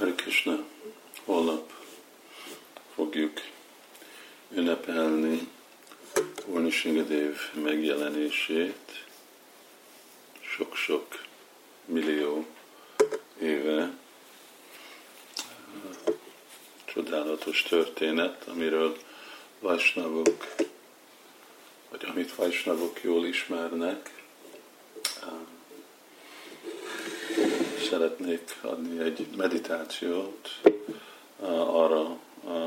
Hare Krishna, holnap fogjuk ünnepelni Urnisingadev megjelenését sok-sok millió éve. Csodálatos történet, amiről Vajsnavok, vagy amit Vajsnavok jól ismernek, szeretnék adni egy meditációt arra,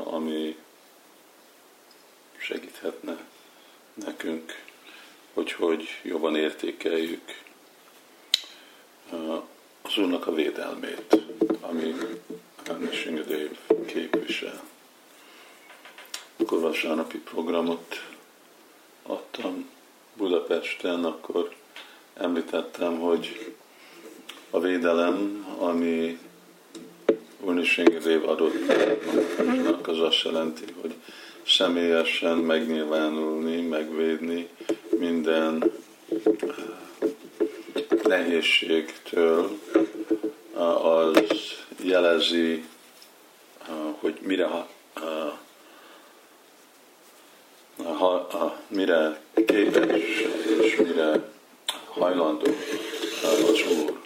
ami segíthetne nekünk, hogy hogy jobban értékeljük az Úrnak a védelmét, ami Nishingadev képvisel. Akkor vasárnapi programot adtam Budapesten, akkor említettem, hogy a védelem, ami Úrnisengedév adott az azt jelenti, hogy személyesen megnyilvánulni, megvédni minden eh, nehézségtől, az jelezi, eh, hogy mire, ha, mire képes és mire hajlandó az Úr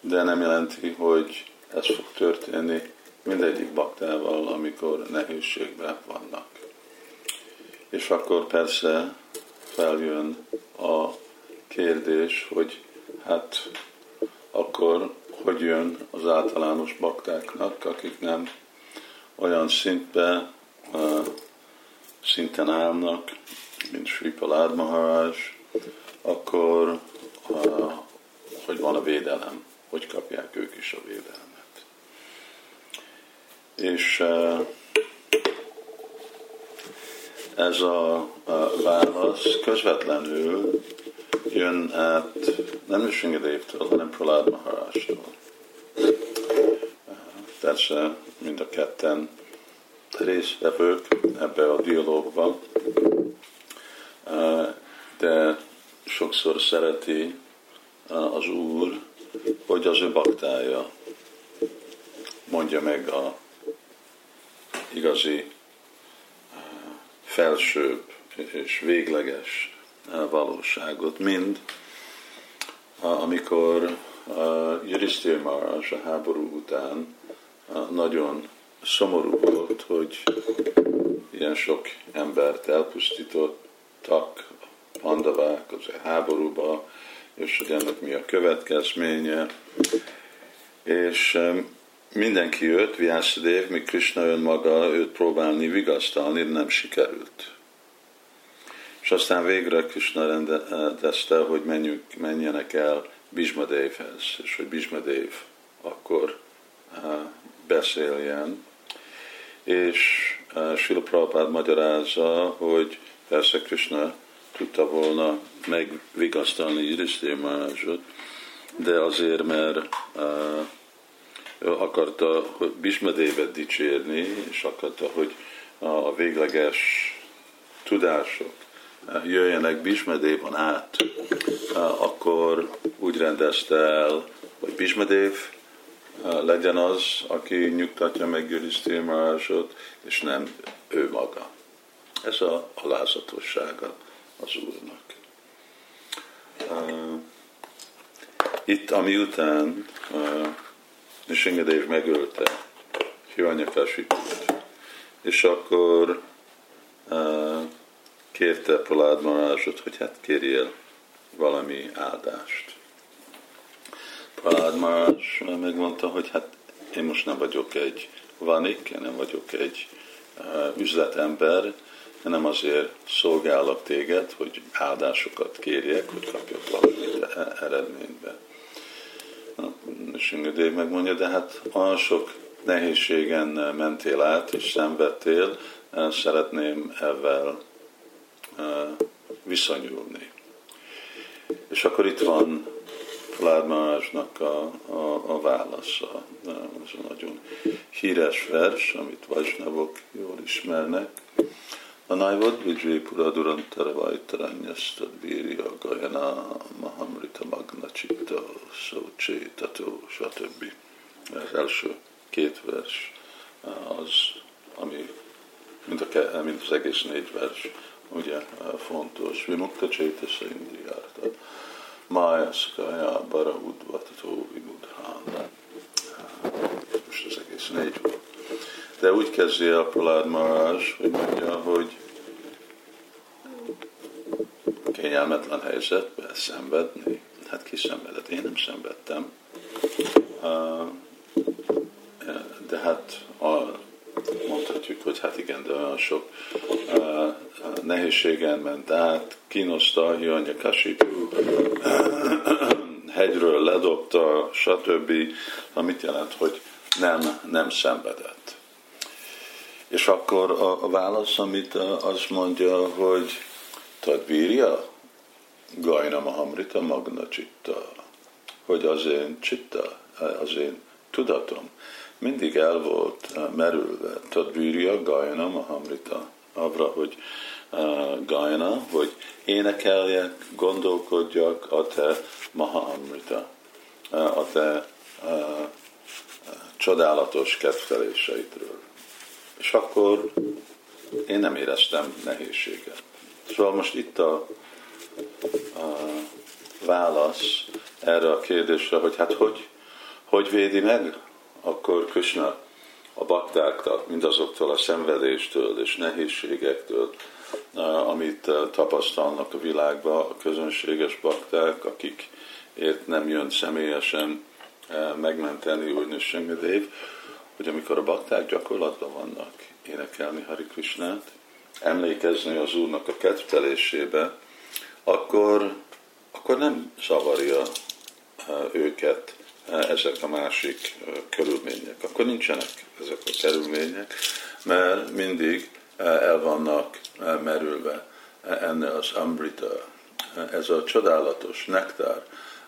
de nem jelenti, hogy ez fog történni mindegyik baktával, amikor nehézségben vannak. És akkor persze feljön a kérdés, hogy hát akkor hogy jön az általános baktáknak, akik nem olyan szintbe, uh, szinten állnak, mint Sri Palad Maharaj, akkor hogy van a védelem hogy kapják ők is a védelmet. És eh, ez a válasz közvetlenül jön át nem Nishingadévtől, hanem Pralád Maharástól. Eh, persze mind a ketten résztvevők ebbe a dialógba, eh, de sokszor szereti az Úr hogy az ő baktája mondja meg a igazi eh, felsőbb és végleges eh, valóságot, mind amikor Jurisztér eh, Maharaj a háború után nagyon szomorú volt, hogy ilyen sok embert elpusztítottak, pandavák az a háborúba, és hogy ennek mi a következménye. És mindenki jött, Vyászadév, míg Krishna önmaga őt próbálni vigasztalni, nem sikerült. És aztán végre Krishna rendezte, hogy menjünk, menjenek el Bismadévhez, és hogy Bismadév akkor beszéljen. És Sila Prabhupád magyarázza, hogy persze Krishna tudta volna megvigasztalni Iriszté de azért, mert uh, ő akarta hogy Bismedévet dicsérni, és akarta, hogy a végleges tudások jöjjenek Bismedévon át, uh, akkor úgy rendezte el, hogy Bismedév uh, legyen az, aki nyugtatja meg Iriszté és nem ő maga. Ez a alázatossága az Úrnak. Uh, itt, ami után uh, Nishingadev megölte Hiranyakasiput, és akkor uh, kérte Pralád Marázsot, hogy hát kérjél valami áldást. Pralád Marázs megmondta, hogy hát én most nem vagyok egy vanik, én nem vagyok egy uh, üzletember, hanem azért szolgálok téged, hogy áldásokat kérjek, hogy kapjak valamit e- eredménybe. És Ingadév megmondja, de hát olyan sok nehézségen mentél át, és szenvedtél, szeretném ezzel e, viszonyulni. És akkor itt van Flád a, a, a válasza. Ez a nagyon híres vers, amit Vajsnavok jól ismernek. Anajvad Vijaypura Durantara Vajtaranyastad Bírja Gajana Mahamrita Magna Chitta Saucsétató, stb. Ez első két vers az, ami mint, a, mint az egész négy vers, ugye fontos. Vimukta Csaitasa Indriyarta. Mája Skaya Bara Udvatató Vimudhán. Most az egész négy. De úgy kezdi a Pralád Marázs, hogy mondja, hogy kényelmetlen helyzetbe szenvedni. Hát ki szenvedett? Én nem szenvedtem. De hát mondhatjuk, hogy hát igen, de olyan sok nehézségen ment át, kínoszta a hianya Kasipu, hegyről ledobta, stb., amit jelent, hogy nem, nem szenvedett. És akkor a, a válasz, amit azt mondja, hogy Tadvírja, Gajna Mahamrita Magna Csitta, hogy az én csitta, az én tudatom mindig el volt merülve. Tadvírja, Gajna Mahamrita, avra, hogy uh, Gajna, hogy énekeljek, gondolkodjak a te Mahamrita, uh, a te uh, csodálatos kedveléseidről. És akkor én nem éreztem nehézséget. Szóval most itt a válasz erre a kérdésre, hogy hát hogy, hogy védi meg akkor Krishna a baktáktól, mindazoktól a szenvedéstől és nehézségektől, amit tapasztalnak a világban a közönséges bakták, akik ért nem jön személyesen megmenteni Úr Nisringadev, hogy amikor a bakták gyakorlatban vannak énekelni Hari Krishnát, emlékezni az Úrnak a kedvtelésébe, akkor, akkor nem zavarja őket ezek a másik körülmények. Akkor nincsenek ezek a körülmények, mert mindig el vannak merülve enne az amrita, ez a csodálatos nektár,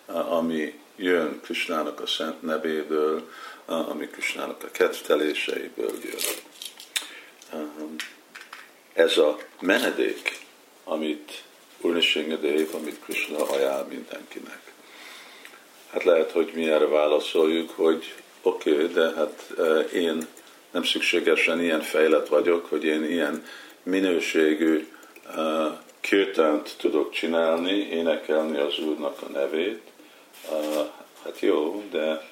ami jön Krisnának a szent nevéből, ami Krisnának a kedvteléseiből jön. Ez a menedék, amit Urnishingadev, amit Krishna ajánl mindenkinek. Hát lehet, hogy mi erre válaszoljuk, hogy oké, okay, de hát én nem szükségesen ilyen fejlett vagyok, hogy én ilyen minőségű kirtánt tudok csinálni, énekelni az Úrnak a nevét. Hát jó, de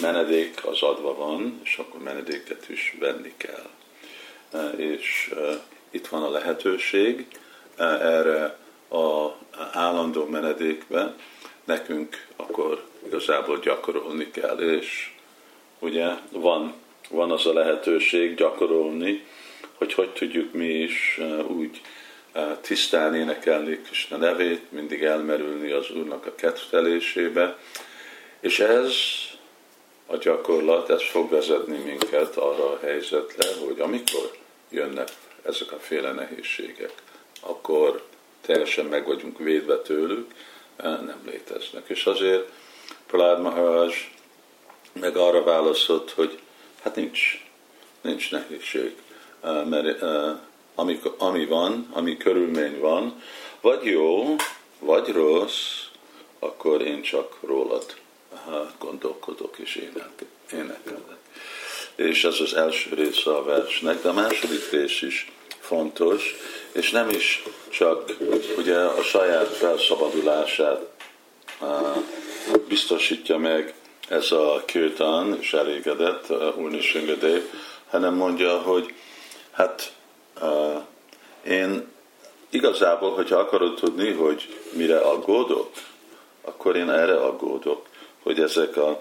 menedék az adva van, és akkor menedéket is venni kell. És itt van a lehetőség erre a állandó menedékbe, nekünk akkor igazából gyakorolni kell, és ugye van, van az a lehetőség gyakorolni, hogy hogy tudjuk mi is úgy tisztán énekelni Krishna nevét, mindig elmerülni az Úrnak a kedvelésébe, és ez a gyakorlat, ez fog vezetni minket arra a helyzetre, hogy amikor jönnek ezek a féle nehézségek, akkor teljesen meg vagyunk védve tőlük, nem léteznek. És azért Pralád Maharaj meg arra válaszolt, hogy hát nincs, nincs nehézség, mert ami, ami van, ami körülmény van, vagy jó, vagy rossz, akkor én csak rólad gondolkodok és énekelek. És ez az első része a versnek, de a második rész is fontos, és nem is csak ugye a saját felszabadulását biztosítja meg ez a kirtan, és elégedett Úrni Süngedev, hanem mondja, hogy hát én igazából, hogyha akarod tudni, hogy mire aggódok, akkor én erre aggódok, hogy ezek a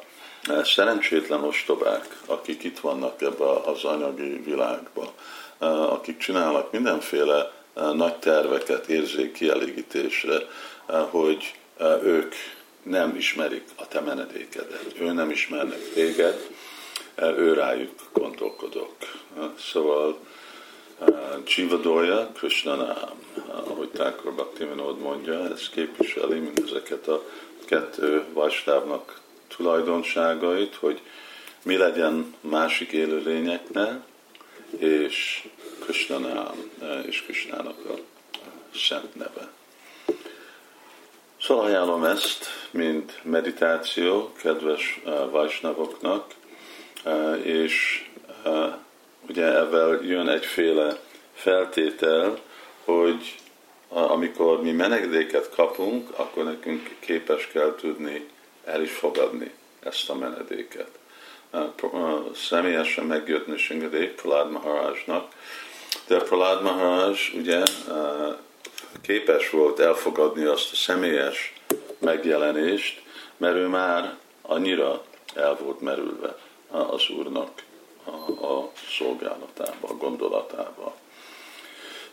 szerencsétlen ostobák, akik itt vannak ebbe az anyagi világba, akik csinálnak mindenféle nagy terveket érzékkielégítésre, hogy ők nem ismerik a te menedékedet, ő nem ismernek téged, ő rájuk gondolkodok. Szóval Csivadója, Krishnanám, ahogy Thakur Bhaktivinoda mondja, ez képviseli mindezeket a kettő vastávnak tulajdonságait, hogy mi legyen másik élőlényeknél, és Krishnanám, és Krishnának a szent neve. Szóval ajánlom ezt, mint meditáció kedves Vajsnavoknak, és ugye ezzel jön egyféle feltétel, hogy amikor mi menedéket kapunk, akkor nekünk képes kell tudni el is fogadni ezt a menedéket. Személyesen megjött Nishingadev Pralád Maharajnak, de Pralád Maharaj ugye képes volt elfogadni azt a személyes megjelenést, mert ő már annyira el volt merülve az Úrnak a, a szolgálatába, a gondolatába.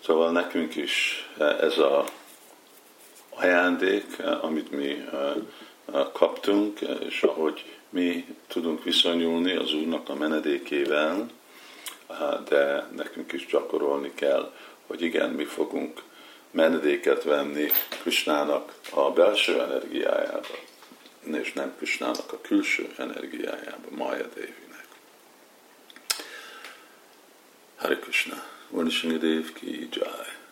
Szóval nekünk is ez a ajándék, amit mi kaptunk, és ahogy mi tudunk viszonyulni az Úrnak a menedékével, de nekünk is gyakorolni kell, hogy igen, mi fogunk menedéket venni Krisnának a belső energiájába, és nem Krisnának a külső energiájába, Maya Devinek. Hare Krishna, Varnishingadev ki jai.